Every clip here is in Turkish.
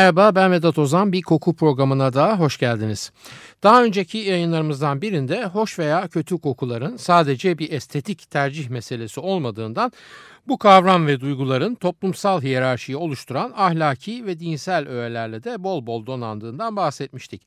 Merhaba ben Vedat Ozan. Bir koku programına da hoş geldiniz. Daha önceki yayınlarımızdan birinde hoş veya kötü kokuların sadece bir estetik tercih meselesi olmadığından bu kavram ve duyguların toplumsal hiyerarşiyi oluşturan ahlaki ve dinsel öğelerle de bol bol donandığından bahsetmiştik.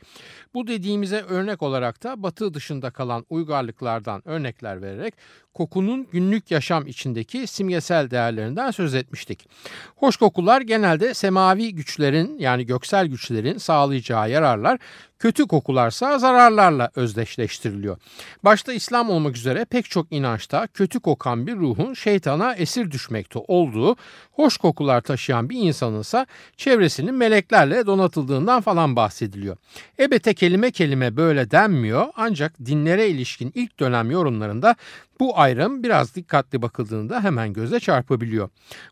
Bu dediğimize örnek olarak da batı dışında kalan uygarlıklardan örnekler vererek kokunun günlük yaşam içindeki simgesel değerlerinden söz etmiştik. Hoş kokular genelde semavi güçlerin yani göksel güçlerin sağlayacağı yararlar kötü kokularsa zararlarla özdeşleştiriliyor. Başta İslam olmak üzere pek çok inançta kötü kokan bir ruhun şeytana esir düşmekte olduğu, hoş kokular taşıyan bir insanınsa çevresinin meleklerle donatıldığından falan bahsediliyor. Ebete kelime kelime böyle denmiyor ancak dinlere ilişkin ilk dönem yorumlarında bu ayrım biraz dikkatli bakıldığında hemen göze çarpabiliyor.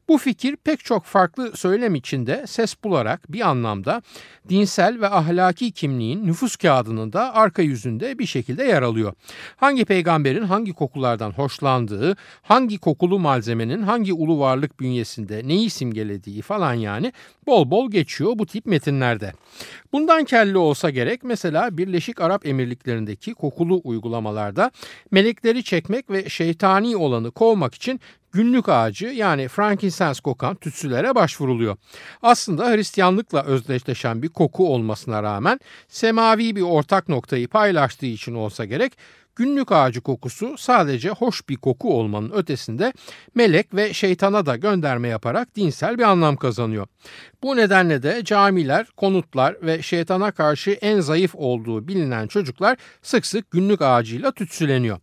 Bu fikir pek çok farklı söylem içinde ses bularak bir anlamda dinsel ve ahlaki kimliğin nüfus kağıdının da arka yüzünde bir şekilde yer alıyor. Hangi peygamberin hangi kokulardan hoşlandığı, hangi kokulu malzemenin hangi ulu varlık bünyesinde neyi simgelediği falan yani bol bol geçiyor bu tip metinlerde. Bundan kelli olsa gerek mesela Birleşik Arap Emirlikleri'ndeki kokulu uygulamalarda melekleri çekmek ve şeytani olanı kovmak için günlük ağacı yani frankincense kokan tütsülere başvuruluyor. Aslında Hristiyanlıkla özdeşleşen bir koku olmasına rağmen semavi bir ortak noktayı paylaştığı için olsa gerek Günlük ağacı kokusu sadece hoş bir koku olmanın ötesinde melek ve şeytana da gönderme yaparak dinsel bir anlam kazanıyor. Bu nedenle de camiler, konutlar ve şeytana karşı en zayıf olduğu bilinen çocuklar sık sık günlük ağacıyla tütsüleniyor.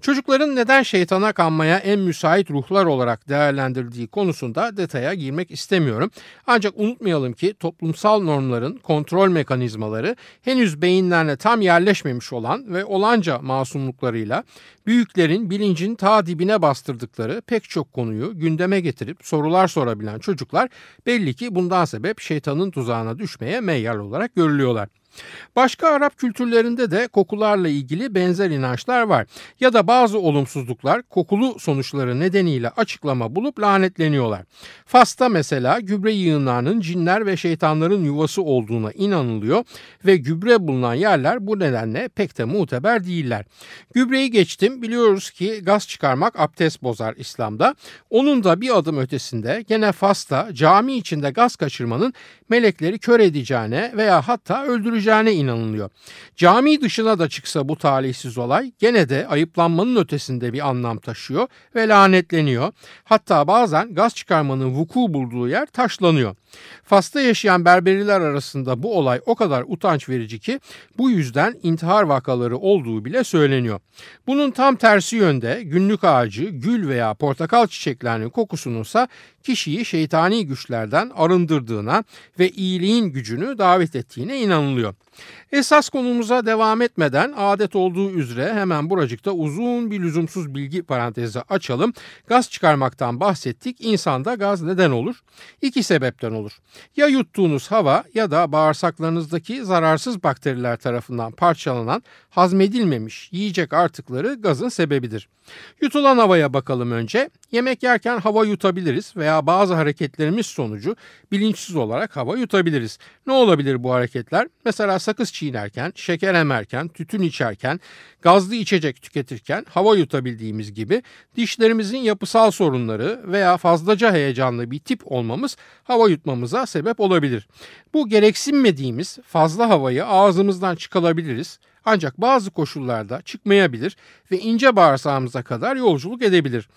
Çocukların neden şeytana kanmaya en müsait ruhlar olarak değerlendirdiği konusunda detaya girmek istemiyorum. Ancak unutmayalım ki toplumsal normların kontrol mekanizmaları henüz beyinlerine tam yerleşmemiş olan ve olanca masumluklarıyla büyüklerin bilincin ta dibine bastırdıkları pek çok konuyu gündeme getirip sorular sorabilen çocuklar belli ki bundan sebep şeytanın tuzağına düşmeye meyyal olarak görülüyorlar. Başka Arap kültürlerinde de kokularla ilgili benzer inançlar var. Ya da bazı olumsuzluklar kokulu sonuçları nedeniyle açıklama bulup lanetleniyorlar. Fas'ta mesela gübre yığınlarının cinler ve şeytanların yuvası olduğuna inanılıyor ve gübre bulunan yerler bu nedenle pek de muteber değiller. Gübreyi geçtim biliyoruz ki gaz çıkarmak abdest bozar İslam'da. Onun da bir adım ötesinde gene Fas'ta cami içinde gaz kaçırmanın melekleri kör edeceğine veya hatta öldüreceğine öldüreceğine inanılıyor. Cami dışına da çıksa bu talihsiz olay gene de ayıplanmanın ötesinde bir anlam taşıyor ve lanetleniyor. Hatta bazen gaz çıkarmanın vuku bulduğu yer taşlanıyor. Fas'ta yaşayan Berberiler arasında bu olay o kadar utanç verici ki bu yüzden intihar vakaları olduğu bile söyleniyor. Bunun tam tersi yönde günlük ağacı, gül veya portakal çiçeklerinin kokusununsa kişiyi şeytani güçlerden arındırdığına ve iyiliğin gücünü davet ettiğine inanılıyor. Esas konumuza devam etmeden adet olduğu üzere hemen buracıkta uzun bir lüzumsuz bilgi parantezi açalım. Gaz çıkarmaktan bahsettik. İnsanda gaz neden olur? İki sebepten olur. Ya yuttuğunuz hava ya da bağırsaklarınızdaki zararsız bakteriler tarafından parçalanan hazmedilmemiş yiyecek artıkları gazın sebebidir. Yutulan havaya bakalım önce. Yemek yerken hava yutabiliriz veya bazı hareketlerimiz sonucu bilinçsiz olarak hava yutabiliriz. Ne olabilir bu hareketler? Mesela sakız çiğnerken, şeker emerken, tütün içerken, gazlı içecek tüketirken hava yutabildiğimiz gibi dişlerimizin yapısal sorunları veya fazlaca heyecanlı bir tip olmamız hava yutmamıza sebep olabilir. Bu gereksinmediğimiz fazla havayı ağzımızdan çıkarabiliriz ancak bazı koşullarda çıkmayabilir ve ince bağırsağımıza kadar yolculuk edebilir.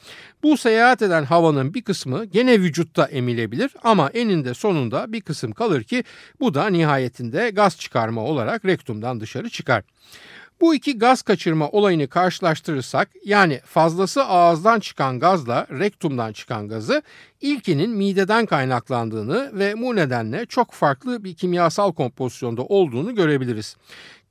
Bu seyahat eden havanın bir kısmı gene vücutta emilebilir ama eninde sonunda bir kısım kalır ki bu da nihayetinde gaz çıkarma olarak rektumdan dışarı çıkar. Bu iki gaz kaçırma olayını karşılaştırırsak yani fazlası ağızdan çıkan gazla rektumdan çıkan gazı ilkinin mideden kaynaklandığını ve bu nedenle çok farklı bir kimyasal kompozisyonda olduğunu görebiliriz.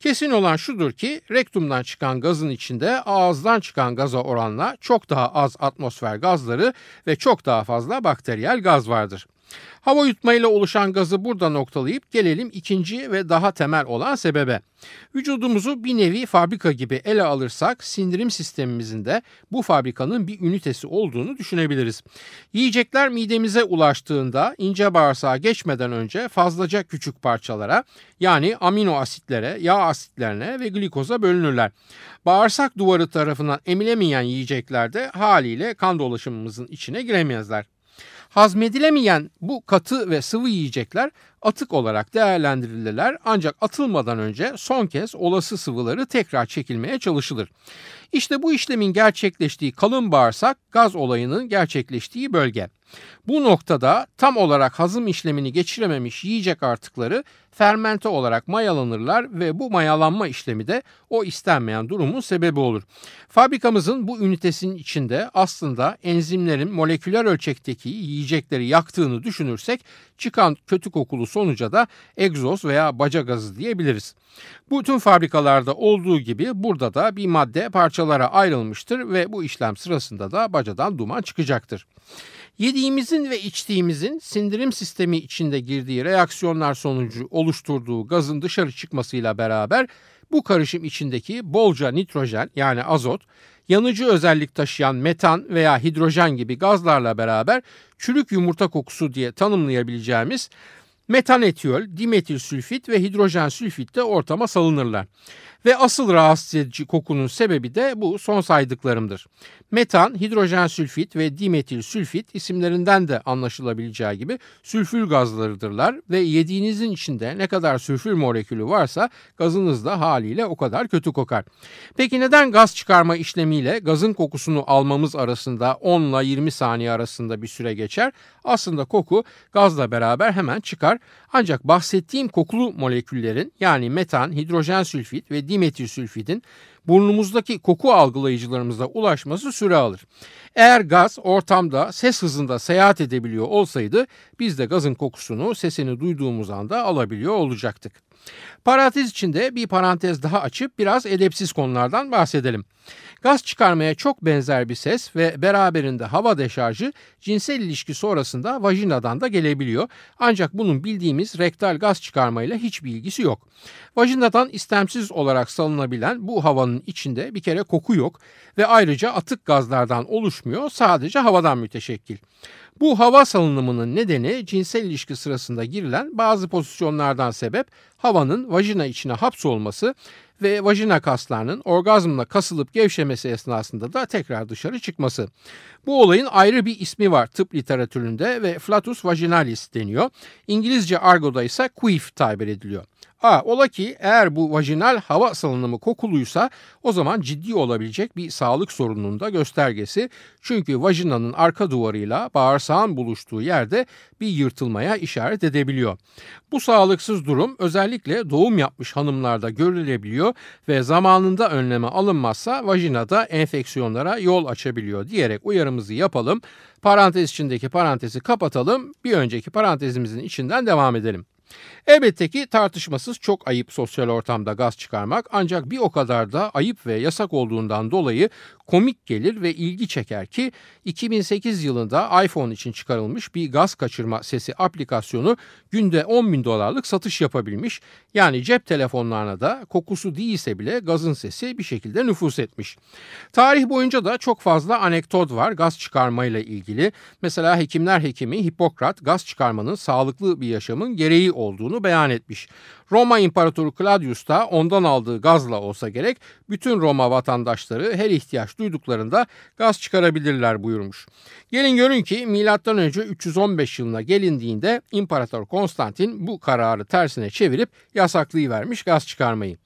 Kesin olan şudur ki rektumdan çıkan gazın içinde ağızdan çıkan gaza oranla çok daha az atmosfer gazları ve çok daha fazla bakteriyel gaz vardır. Hava yutmayla oluşan gazı burada noktalayıp gelelim ikinci ve daha temel olan sebebe. Vücudumuzu bir nevi fabrika gibi ele alırsak sindirim sistemimizin de bu fabrikanın bir ünitesi olduğunu düşünebiliriz. Yiyecekler midemize ulaştığında ince bağırsağa geçmeden önce fazlaca küçük parçalara yani amino asitlere, yağ asitlerine ve glikoza bölünürler. Bağırsak duvarı tarafından emilemeyen yiyecekler de haliyle kan dolaşımımızın içine giremezler. Hazmedilemeyen bu katı ve sıvı yiyecekler atık olarak değerlendirilirler ancak atılmadan önce son kez olası sıvıları tekrar çekilmeye çalışılır. İşte bu işlemin gerçekleştiği kalın bağırsak gaz olayının gerçekleştiği bölge. Bu noktada tam olarak hazım işlemini geçirememiş yiyecek artıkları fermente olarak mayalanırlar ve bu mayalanma işlemi de o istenmeyen durumun sebebi olur. Fabrikamızın bu ünitesinin içinde aslında enzimlerin moleküler ölçekteki yiyecekleri yaktığını düşünürsek çıkan kötü kokulu sonuca da egzoz veya baca gazı diyebiliriz. Bu tüm fabrikalarda olduğu gibi burada da bir madde parçalara ayrılmıştır ve bu işlem sırasında da bacadan duman çıkacaktır. Yediğimizin ve içtiğimizin sindirim sistemi içinde girdiği reaksiyonlar sonucu oluşturduğu gazın dışarı çıkmasıyla beraber bu karışım içindeki bolca nitrojen yani azot, yanıcı özellik taşıyan metan veya hidrojen gibi gazlarla beraber çürük yumurta kokusu diye tanımlayabileceğimiz metanetiyol, dimetil sülfit ve hidrojen sülfit de ortama salınırlar. Ve asıl rahatsız edici kokunun sebebi de bu son saydıklarımdır. Metan, hidrojen sülfit ve dimetil sülfit isimlerinden de anlaşılabileceği gibi sülfür gazlarıdırlar ve yediğinizin içinde ne kadar sülfür molekülü varsa gazınız da haliyle o kadar kötü kokar. Peki neden gaz çıkarma işlemiyle gazın kokusunu almamız arasında 10 ile 20 saniye arasında bir süre geçer? Aslında koku gazla beraber hemen çıkar ancak bahsettiğim kokulu moleküllerin yani metan, hidrojen sülfit ve dimetil sülfitin burnumuzdaki koku algılayıcılarımıza ulaşması süre alır. Eğer gaz ortamda ses hızında seyahat edebiliyor olsaydı biz de gazın kokusunu sesini duyduğumuz anda alabiliyor olacaktık. Parantez içinde bir parantez daha açıp biraz edepsiz konulardan bahsedelim. Gaz çıkarmaya çok benzer bir ses ve beraberinde hava deşarjı cinsel ilişki sonrasında vajinadan da gelebiliyor. Ancak bunun bildiğimiz rektal gaz çıkarmayla hiçbir ilgisi yok. Vajinadan istemsiz olarak salınabilen bu havanın içinde bir kere koku yok ve ayrıca atık gazlardan oluşmuyor sadece havadan müteşekkil. Bu hava salınımının nedeni cinsel ilişki sırasında girilen bazı pozisyonlardan sebep havanın vajina içine hapsolması ve vajina kaslarının orgazmla kasılıp gevşemesi esnasında da tekrar dışarı çıkması. Bu olayın ayrı bir ismi var tıp literatüründe ve flatus vaginalis deniyor. İngilizce argoda ise queef tabir ediliyor. A, ola ki eğer bu vajinal hava salınımı kokuluysa o zaman ciddi olabilecek bir sağlık sorununun da göstergesi. Çünkü vajinanın arka duvarıyla bağırsağın buluştuğu yerde bir yırtılmaya işaret edebiliyor. Bu sağlıksız durum özellikle doğum yapmış hanımlarda görülebiliyor ve zamanında önleme alınmazsa vajinada enfeksiyonlara yol açabiliyor diyerek uyarımızı yapalım. Parantez içindeki parantezi kapatalım. Bir önceki parantezimizin içinden devam edelim. Elbette ki tartışmasız çok ayıp sosyal ortamda gaz çıkarmak ancak bir o kadar da ayıp ve yasak olduğundan dolayı komik gelir ve ilgi çeker ki 2008 yılında iPhone için çıkarılmış bir gaz kaçırma sesi aplikasyonu günde 10 bin dolarlık satış yapabilmiş. Yani cep telefonlarına da kokusu değilse bile gazın sesi bir şekilde nüfus etmiş. Tarih boyunca da çok fazla anekdot var gaz çıkarmayla ilgili. Mesela hekimler hekimi Hipokrat gaz çıkarmanın sağlıklı bir yaşamın gereği olduğunu beyan etmiş. Roma İmparatoru Claudius da ondan aldığı gazla olsa gerek bütün Roma vatandaşları her ihtiyaç duyduklarında gaz çıkarabilirler buyurmuş. Gelin görün ki önce 315 yılına gelindiğinde İmparator Konstantin bu kararı tersine çevirip yasaklayıvermiş gaz çıkarmayı.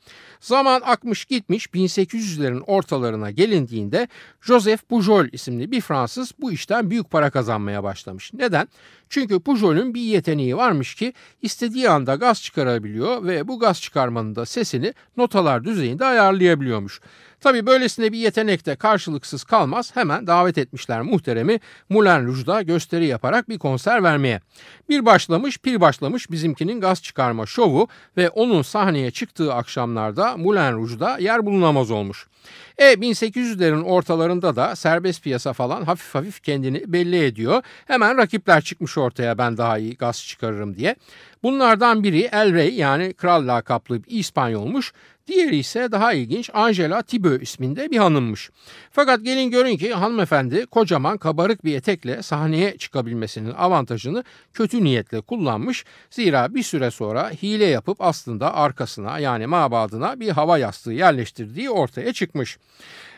Zaman akmış gitmiş 1800'lerin ortalarına gelindiğinde Joseph Pujol isimli bir Fransız bu işten büyük para kazanmaya başlamış. Neden? Çünkü Pujol'ün bir yeteneği varmış ki istediği anda gaz çıkarabiliyor ve bu gaz çıkarmanın da sesini notalar düzeyinde ayarlayabiliyormuş. Tabi böylesine bir yetenek de karşılıksız kalmaz hemen davet etmişler muhteremi Moulin Rouge'da gösteri yaparak bir konser vermeye. Bir başlamış pir başlamış bizimkinin gaz çıkarma şovu ve onun sahneye çıktığı akşamlarda Moulin Rouge'da yer bulunamaz olmuş. E 1800'lerin ortalarında da serbest piyasa falan hafif hafif kendini belli ediyor. Hemen rakipler çıkmış ortaya ben daha iyi gaz çıkarırım diye. Bunlardan biri El Rey yani kral lakaplı bir İspanyolmuş. Diğeri ise daha ilginç Angela Thibault isminde bir hanımmış. Fakat gelin görün ki hanımefendi kocaman kabarık bir etekle sahneye çıkabilmesinin avantajını kötü niyetle kullanmış. Zira bir süre sonra hile yapıp aslında arkasına yani mabadına bir hava yastığı yerleştirdiği ortaya çıkmış.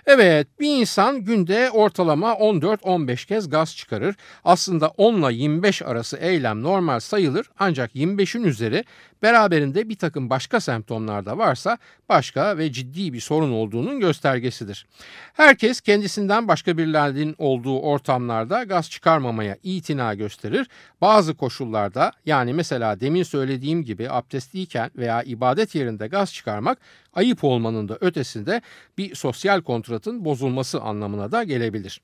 Evet bir insan günde ortalama 14-15 kez gaz çıkarır. Aslında 10 ile 25 arası eylem normal sayılır ancak 25'in üzeri beraberinde bir takım başka semptomlar da varsa başka ve ciddi bir sorun olduğunun göstergesidir. Herkes kendisinden başka birilerinin olduğu ortamlarda gaz çıkarmamaya itina gösterir. Bazı koşullarda yani mesela demin söylediğim gibi abdestliyken veya ibadet yerinde gaz çıkarmak ayıp olmanın da ötesinde bir sosyal kontratın bozulması anlamına da gelebilir.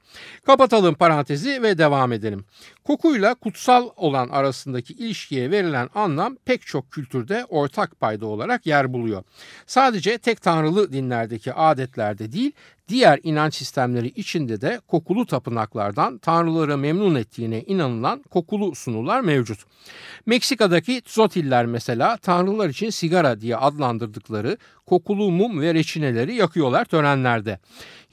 Kapatalım parantezi ve devam edelim. Kokuyla kutsal olan arasındaki ilişkiye verilen anlam pek çok kültürde ortak payda olarak yer buluyor. Sadece tek tanrılı dinlerdeki adetlerde değil, diğer inanç sistemleri içinde de kokulu tapınaklardan tanrıları memnun ettiğine inanılan kokulu sunular mevcut. Meksika'daki Tzotiller mesela tanrılar için sigara diye adlandırdıkları kokulu mum ve reçineleri yakıyorlar törenlerde.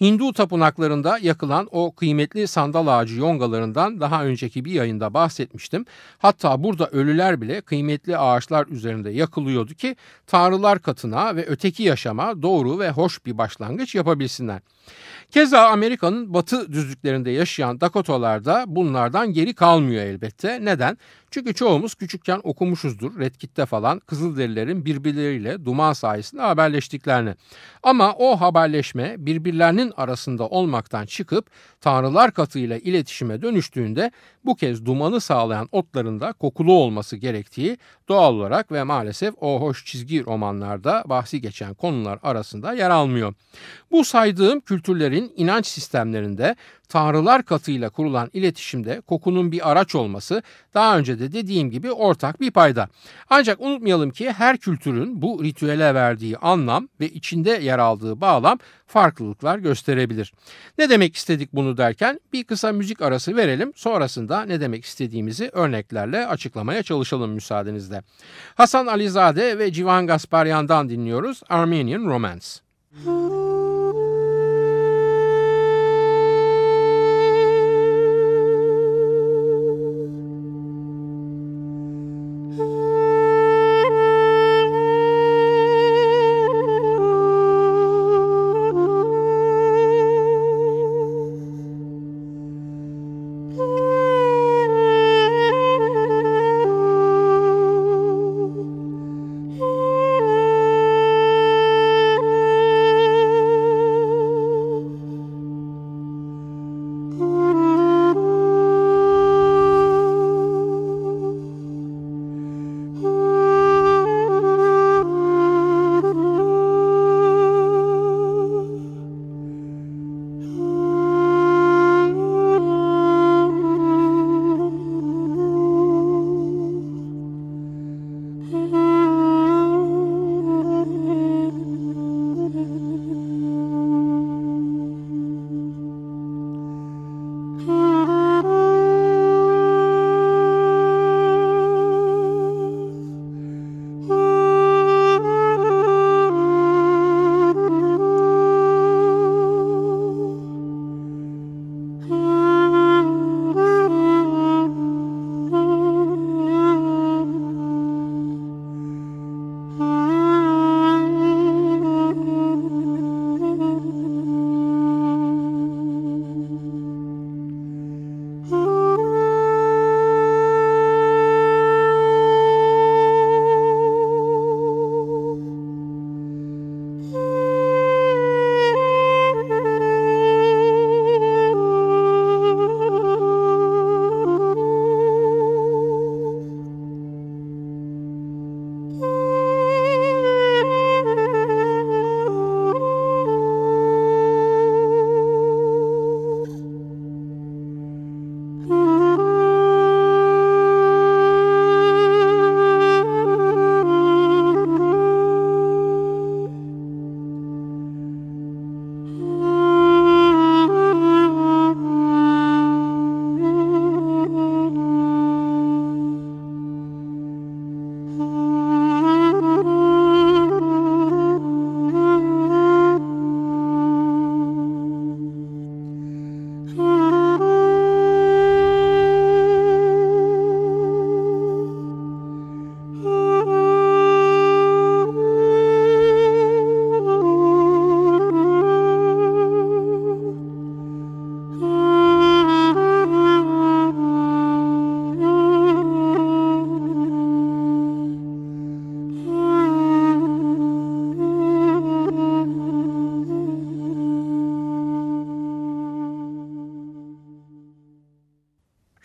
Hindu tapınaklarında yakılan o kıymetli sandal ağacı yongalarından daha önceki bir yayında bahsetmiştim. Hatta burada ölüler bile kıymetli ağaçlar üzerinde yakılıyordu ki tanrılar katına ve öteki yaşama doğru ve hoş bir başlangıç yapabilsinler. Keza Amerika'nın batı düzlüklerinde yaşayan Dakotalarda bunlardan geri kalmıyor elbette. Neden? Çünkü çoğumuz küçükken okumuşuzdur Red Kit'te falan Kızılderililerin birbirleriyle duman sayesinde haberleştiklerini. Ama o haberleşme birbirlerinin arasında olmaktan çıkıp tanrılar katıyla iletişime dönüştüğünde bu kez dumanı sağlayan otların da kokulu olması gerektiği doğal olarak ve maalesef o hoş çizgi romanlarda bahsi geçen konular arasında yer almıyor. Bu saydığım kültürlerin inanç sistemlerinde tanrılar katıyla kurulan iletişimde kokunun bir araç olması daha önce de dediğim gibi ortak bir payda. Ancak unutmayalım ki her kültürün bu ritüele verdiği anlam ve içinde yer aldığı bağlam farklılıklar gösterebilir. Ne demek istedik bunu derken bir kısa müzik arası verelim sonrasında ne demek istediğimizi örneklerle açıklamaya çalışalım müsaadenizle. Hasan Alizade ve Civan Gasparyan'dan dinliyoruz Armenian Romance.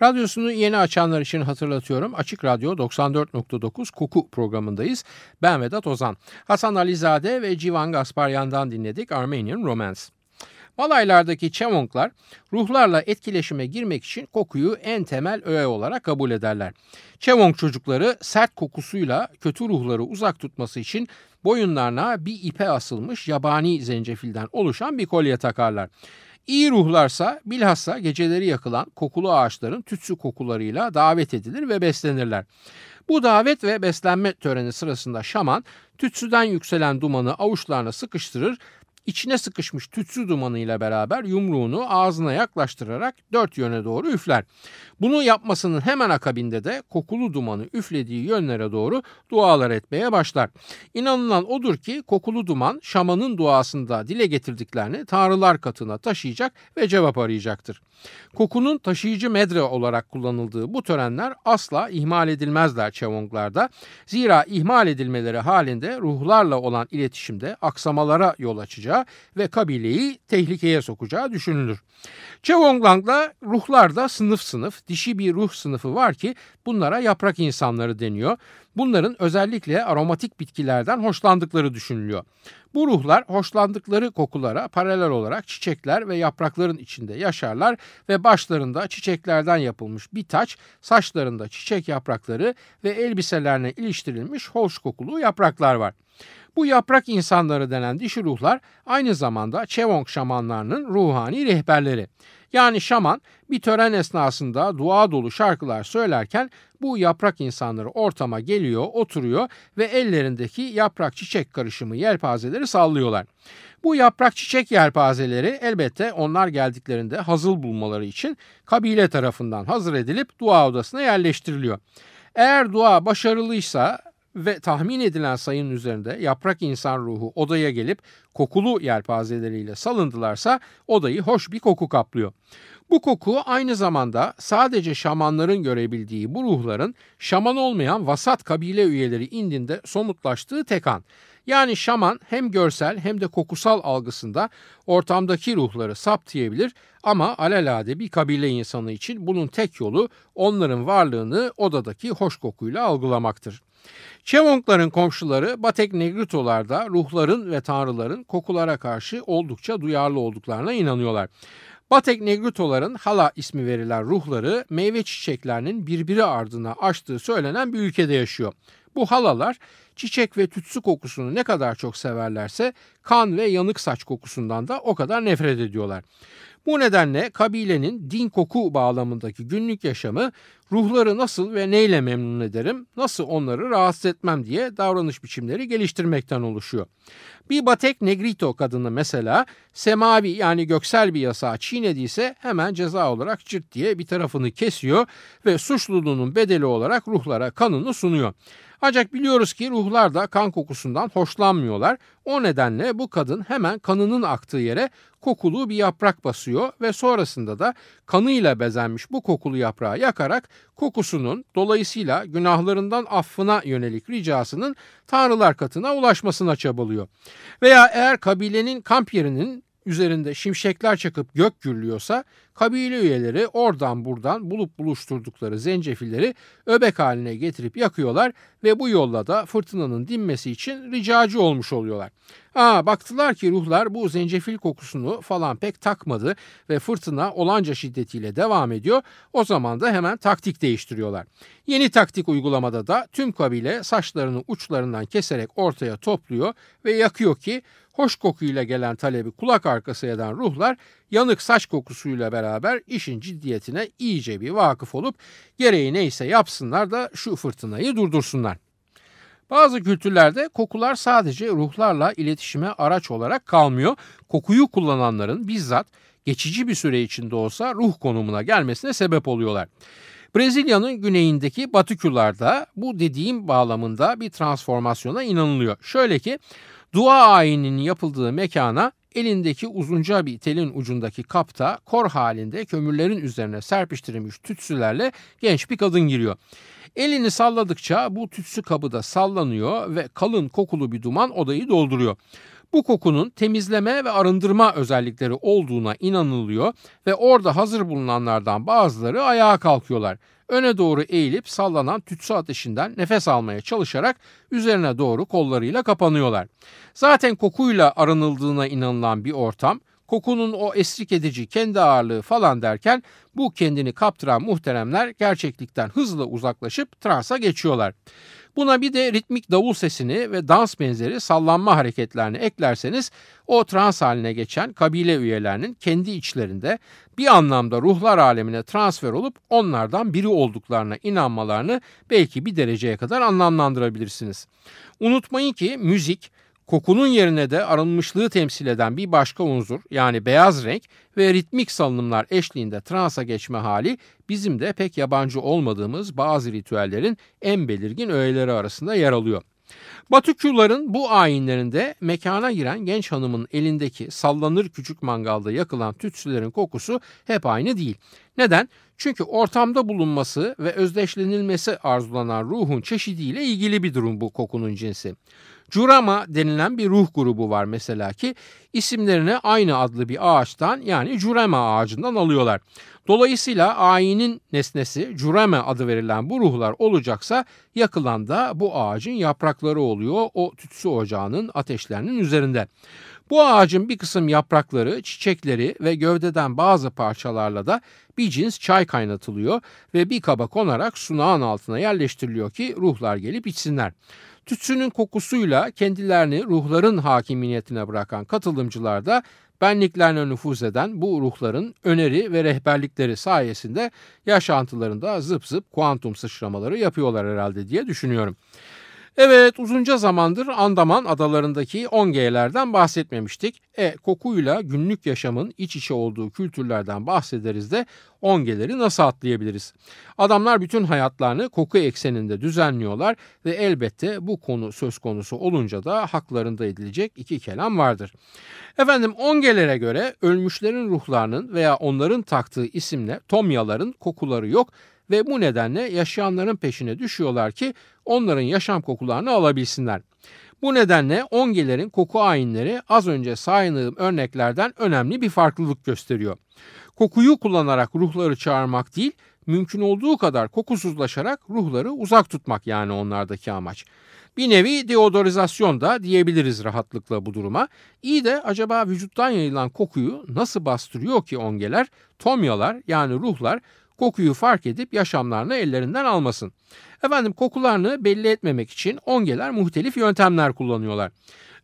Radyosunu yeni açanlar için hatırlatıyorum. Açık Radyo 94.9 Koku programındayız. Ben Vedat Ozan. Hasan Alizade ve Civan Gasparyan'dan dinledik Armenian Romance. Malaylardaki Çevonklar ruhlarla etkileşime girmek için kokuyu en temel öğe olarak kabul ederler. Çevonk çocukları sert kokusuyla kötü ruhları uzak tutması için boyunlarına bir ipe asılmış yabani zencefilden oluşan bir kolye takarlar. İyi ruhlarsa bilhassa geceleri yakılan kokulu ağaçların tütsü kokularıyla davet edilir ve beslenirler. Bu davet ve beslenme töreni sırasında şaman tütsüden yükselen dumanı avuçlarına sıkıştırır içine sıkışmış tütsü dumanıyla beraber yumruğunu ağzına yaklaştırarak dört yöne doğru üfler. Bunu yapmasının hemen akabinde de kokulu dumanı üflediği yönlere doğru dualar etmeye başlar. İnanılan odur ki kokulu duman şamanın duasında dile getirdiklerini tanrılar katına taşıyacak ve cevap arayacaktır. Kokunun taşıyıcı medre olarak kullanıldığı bu törenler asla ihmal edilmezler Çevonglarda. Zira ihmal edilmeleri halinde ruhlarla olan iletişimde aksamalara yol açacağı ve kabileyi tehlikeye sokacağı düşünülür. Çevonglang'da ruhlarda sınıf sınıf dişi bir ruh sınıfı var ki bunlara yaprak insanları deniyor. Bunların özellikle aromatik bitkilerden hoşlandıkları düşünülüyor. Bu ruhlar hoşlandıkları kokulara paralel olarak çiçekler ve yaprakların içinde yaşarlar ve başlarında çiçeklerden yapılmış bir taç, saçlarında çiçek yaprakları ve elbiselerine iliştirilmiş hoş kokulu yapraklar var. Bu yaprak insanları denen dişi ruhlar aynı zamanda Çevong şamanlarının ruhani rehberleri. Yani şaman bir tören esnasında dua dolu şarkılar söylerken bu yaprak insanları ortama geliyor, oturuyor ve ellerindeki yaprak çiçek karışımı yelpazeleri sallıyorlar. Bu yaprak çiçek yelpazeleri elbette onlar geldiklerinde hazır bulmaları için kabile tarafından hazır edilip dua odasına yerleştiriliyor. Eğer dua başarılıysa ve tahmin edilen sayının üzerinde yaprak insan ruhu odaya gelip kokulu yelpazeleriyle salındılarsa odayı hoş bir koku kaplıyor. Bu koku aynı zamanda sadece şamanların görebildiği bu ruhların şaman olmayan vasat kabile üyeleri indinde somutlaştığı tek an. Yani şaman hem görsel hem de kokusal algısında ortamdaki ruhları saptayabilir ama alelade bir kabile insanı için bunun tek yolu onların varlığını odadaki hoş kokuyla algılamaktır. Çevongların komşuları Batek Negritolarda ruhların ve tanrıların kokulara karşı oldukça duyarlı olduklarına inanıyorlar. Batek Negritoların hala ismi verilen ruhları meyve çiçeklerinin birbiri ardına açtığı söylenen bir ülkede yaşıyor. Bu halalar çiçek ve tütsü kokusunu ne kadar çok severlerse kan ve yanık saç kokusundan da o kadar nefret ediyorlar. Bu nedenle kabilenin din koku bağlamındaki günlük yaşamı ruhları nasıl ve neyle memnun ederim, nasıl onları rahatsız etmem diye davranış biçimleri geliştirmekten oluşuyor. Bir Batek Negrito kadını mesela semavi yani göksel bir yasağı çiğnediyse hemen ceza olarak cırt diye bir tarafını kesiyor ve suçluluğunun bedeli olarak ruhlara kanını sunuyor. Ancak biliyoruz ki ruhlar da kan kokusundan hoşlanmıyorlar. O nedenle bu kadın hemen kanının aktığı yere kokulu bir yaprak basıyor ve sonrasında da kanıyla bezenmiş bu kokulu yaprağı yakarak kokusunun dolayısıyla günahlarından affına yönelik ricasının tanrılar katına ulaşmasına çabalıyor. Veya eğer kabilenin kamp yerinin üzerinde şimşekler çakıp gök gürlüyorsa kabile üyeleri oradan buradan bulup buluşturdukları zencefilleri öbek haline getirip yakıyorlar ve bu yolla da fırtınanın dinmesi için ricacı olmuş oluyorlar. Aa, baktılar ki ruhlar bu zencefil kokusunu falan pek takmadı ve fırtına olanca şiddetiyle devam ediyor. O zaman da hemen taktik değiştiriyorlar. Yeni taktik uygulamada da tüm kabile saçlarını uçlarından keserek ortaya topluyor ve yakıyor ki hoş kokuyla gelen talebi kulak arkası eden ruhlar yanık saç kokusuyla beraber işin ciddiyetine iyice bir vakıf olup gereği neyse yapsınlar da şu fırtınayı durdursunlar. Bazı kültürlerde kokular sadece ruhlarla iletişime araç olarak kalmıyor. Kokuyu kullananların bizzat geçici bir süre içinde olsa ruh konumuna gelmesine sebep oluyorlar. Brezilya'nın güneyindeki Batıkülarda bu dediğim bağlamında bir transformasyona inanılıyor. Şöyle ki dua ayininin yapıldığı mekana elindeki uzunca bir telin ucundaki kapta kor halinde kömürlerin üzerine serpiştirilmiş tütsülerle genç bir kadın giriyor. Elini salladıkça bu tütsü kabı da sallanıyor ve kalın kokulu bir duman odayı dolduruyor. Bu kokunun temizleme ve arındırma özellikleri olduğuna inanılıyor ve orada hazır bulunanlardan bazıları ayağa kalkıyorlar. Öne doğru eğilip sallanan tütsü ateşinden nefes almaya çalışarak üzerine doğru kollarıyla kapanıyorlar. Zaten kokuyla aranıldığına inanılan bir ortam kokunun o esrik edici kendi ağırlığı falan derken bu kendini kaptıran muhteremler gerçeklikten hızla uzaklaşıp transa geçiyorlar. Buna bir de ritmik davul sesini ve dans benzeri sallanma hareketlerini eklerseniz o trans haline geçen kabile üyelerinin kendi içlerinde bir anlamda ruhlar alemine transfer olup onlardan biri olduklarına inanmalarını belki bir dereceye kadar anlamlandırabilirsiniz. Unutmayın ki müzik Kokunun yerine de arınmışlığı temsil eden bir başka unsur yani beyaz renk ve ritmik salınımlar eşliğinde transa geçme hali bizim de pek yabancı olmadığımız bazı ritüellerin en belirgin öğeleri arasında yer alıyor. Batıkçuların bu ayinlerinde mekana giren genç hanımın elindeki sallanır küçük mangalda yakılan tütsülerin kokusu hep aynı değil. Neden? Çünkü ortamda bulunması ve özdeşlenilmesi arzulanan ruhun çeşidiyle ilgili bir durum bu kokunun cinsi. Curama denilen bir ruh grubu var mesela ki isimlerini aynı adlı bir ağaçtan yani Curama ağacından alıyorlar. Dolayısıyla ayinin nesnesi Curame adı verilen bu ruhlar olacaksa yakılan da bu ağacın yaprakları oluyor o tütsü ocağının ateşlerinin üzerinde. Bu ağacın bir kısım yaprakları, çiçekleri ve gövdeden bazı parçalarla da bir cins çay kaynatılıyor ve bir kaba konarak sunağın altına yerleştiriliyor ki ruhlar gelip içsinler. Tütsünün kokusuyla kendilerini ruhların hakimiyetine bırakan katılımcılar da benliklerine nüfuz eden bu ruhların öneri ve rehberlikleri sayesinde yaşantılarında zıp zıp kuantum sıçramaları yapıyorlar herhalde diye düşünüyorum. Evet uzunca zamandır Andaman adalarındaki 10G'lerden bahsetmemiştik. E kokuyla günlük yaşamın iç içe olduğu kültürlerden bahsederiz de 10G'leri nasıl atlayabiliriz? Adamlar bütün hayatlarını koku ekseninde düzenliyorlar ve elbette bu konu söz konusu olunca da haklarında edilecek iki kelam vardır. Efendim 10G'lere göre ölmüşlerin ruhlarının veya onların taktığı isimle tomyaların kokuları yok ve bu nedenle yaşayanların peşine düşüyorlar ki onların yaşam kokularını alabilsinler. Bu nedenle ongelerin koku ayinleri az önce saydığım örneklerden önemli bir farklılık gösteriyor. Kokuyu kullanarak ruhları çağırmak değil, mümkün olduğu kadar kokusuzlaşarak ruhları uzak tutmak yani onlardaki amaç. Bir nevi deodorizasyon da diyebiliriz rahatlıkla bu duruma. İyi de acaba vücuttan yayılan kokuyu nasıl bastırıyor ki ongeler? Tomyalar yani ruhlar kokuyu fark edip yaşamlarını ellerinden almasın. Efendim kokularını belli etmemek için ongeler muhtelif yöntemler kullanıyorlar.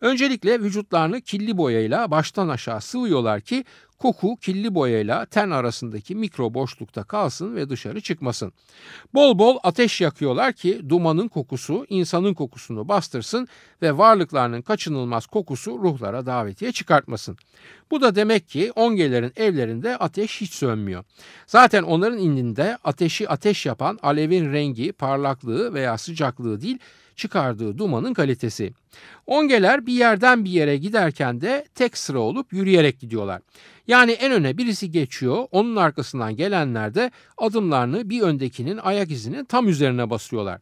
Öncelikle vücutlarını kirli boyayla baştan aşağı sıvıyorlar ki koku kirli boyayla ten arasındaki mikro boşlukta kalsın ve dışarı çıkmasın. Bol bol ateş yakıyorlar ki dumanın kokusu insanın kokusunu bastırsın ve varlıklarının kaçınılmaz kokusu ruhlara davetiye çıkartmasın. Bu da demek ki ongelerin evlerinde ateş hiç sönmüyor. Zaten onların indinde ateşi ateş yapan alevin rengi, parlaklığı veya sıcaklığı değil çıkardığı dumanın kalitesi. Ongeler bir yerden bir yere giderken de tek sıra olup yürüyerek gidiyorlar. Yani en öne birisi geçiyor, onun arkasından gelenler de adımlarını bir öndekinin ayak izinin tam üzerine basıyorlar.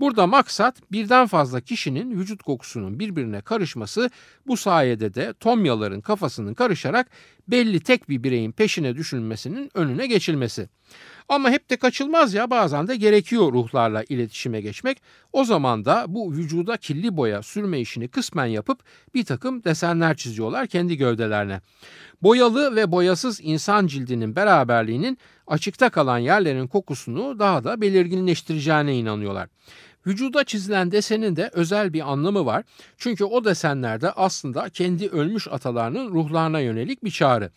Burada maksat birden fazla kişinin vücut kokusunun birbirine karışması bu sayede de tomyaların kafasının karışarak belli tek bir bireyin peşine düşülmesinin önüne geçilmesi. Ama hep de kaçılmaz ya bazen de gerekiyor ruhlarla iletişime geçmek. O zaman da bu vücuda kirli boya sürme işini kısmen yapıp bir takım desenler çiziyorlar kendi gövdelerine. Boyalı ve boyasız insan cildinin beraberliğinin açıkta kalan yerlerin kokusunu daha da belirginleştireceğine inanıyorlar. Vücuda çizilen desenin de özel bir anlamı var. Çünkü o desenlerde aslında kendi ölmüş atalarının ruhlarına yönelik bir çağrı.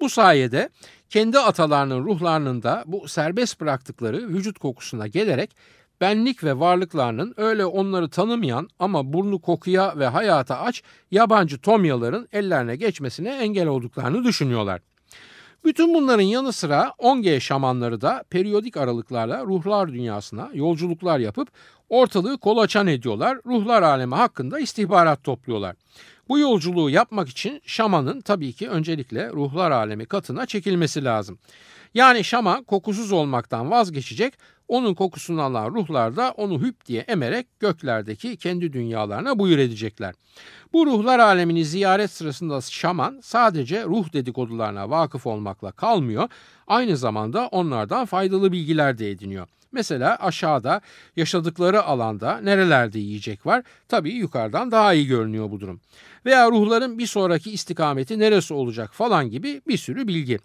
Bu sayede kendi atalarının ruhlarının da bu serbest bıraktıkları vücut kokusuna gelerek benlik ve varlıklarının öyle onları tanımayan ama burnu kokuya ve hayata aç yabancı tomyaların ellerine geçmesine engel olduklarını düşünüyorlar. Bütün bunların yanı sıra 10G şamanları da periyodik aralıklarla ruhlar dünyasına yolculuklar yapıp ortalığı kolaçan ediyorlar, ruhlar alemi hakkında istihbarat topluyorlar. Bu yolculuğu yapmak için şamanın tabii ki öncelikle ruhlar alemi katına çekilmesi lazım. Yani şaman kokusuz olmaktan vazgeçecek, onun kokusunu alan ruhlar da onu hüp diye emerek göklerdeki kendi dünyalarına buyur edecekler. Bu ruhlar alemini ziyaret sırasında şaman sadece ruh dedikodularına vakıf olmakla kalmıyor, aynı zamanda onlardan faydalı bilgiler de ediniyor. Mesela aşağıda yaşadıkları alanda nerelerde yiyecek var? Tabii yukarıdan daha iyi görünüyor bu durum. Veya ruhların bir sonraki istikameti neresi olacak falan gibi bir sürü bilgi.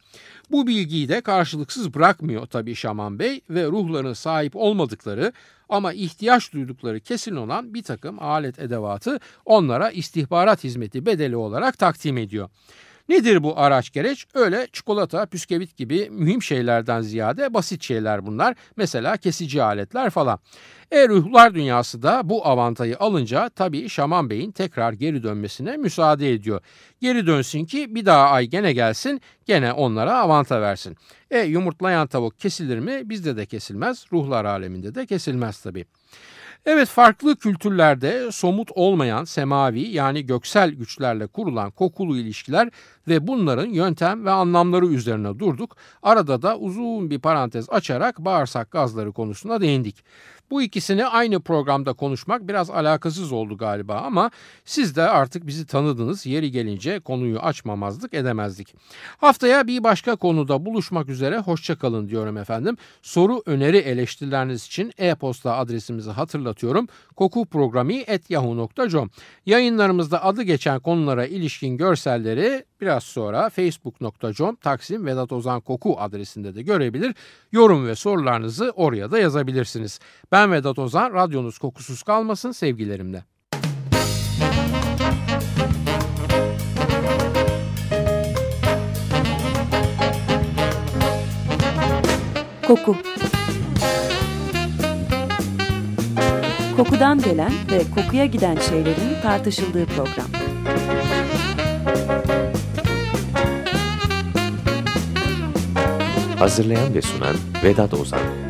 Bu bilgiyi de karşılıksız bırakmıyor tabii Şaman Bey ve ruhların sahip olmadıkları ama ihtiyaç duydukları kesin olan bir takım alet edevatı onlara istihbarat hizmeti bedeli olarak takdim ediyor. Nedir bu araç gereç? Öyle çikolata, püskevit gibi mühim şeylerden ziyade basit şeyler bunlar. Mesela kesici aletler falan. E ruhlar dünyası da bu avantajı alınca tabii Şaman Bey'in tekrar geri dönmesine müsaade ediyor. Geri dönsün ki bir daha ay gene gelsin gene onlara avanta versin. E yumurtlayan tavuk kesilir mi? Bizde de kesilmez. Ruhlar aleminde de kesilmez tabii. Evet farklı kültürlerde somut olmayan semavi yani göksel güçlerle kurulan kokulu ilişkiler ve bunların yöntem ve anlamları üzerine durduk. Arada da uzun bir parantez açarak bağırsak gazları konusuna değindik. Bu ikisini aynı programda konuşmak biraz alakasız oldu galiba ama siz de artık bizi tanıdınız. Yeri gelince konuyu açmamazlık edemezdik. Haftaya bir başka konuda buluşmak üzere hoşçakalın diyorum efendim. Soru, öneri, eleştirileriniz için e-posta adresimizi hatırlatıyorum. kokuprogrami.yahoo.com Yayınlarımızda adı geçen konulara ilişkin görselleri biraz sonra facebook.com Taksim Vedat Ozan Koku adresinde de görebilir. Yorum ve sorularınızı oraya da yazabilirsiniz. Ben Vedat Ozan, radyonuz kokusuz kalmasın sevgilerimle. Koku Kokudan gelen ve kokuya giden şeylerin tartışıldığı program. Hazırlayan ve sunan Vedat Ozan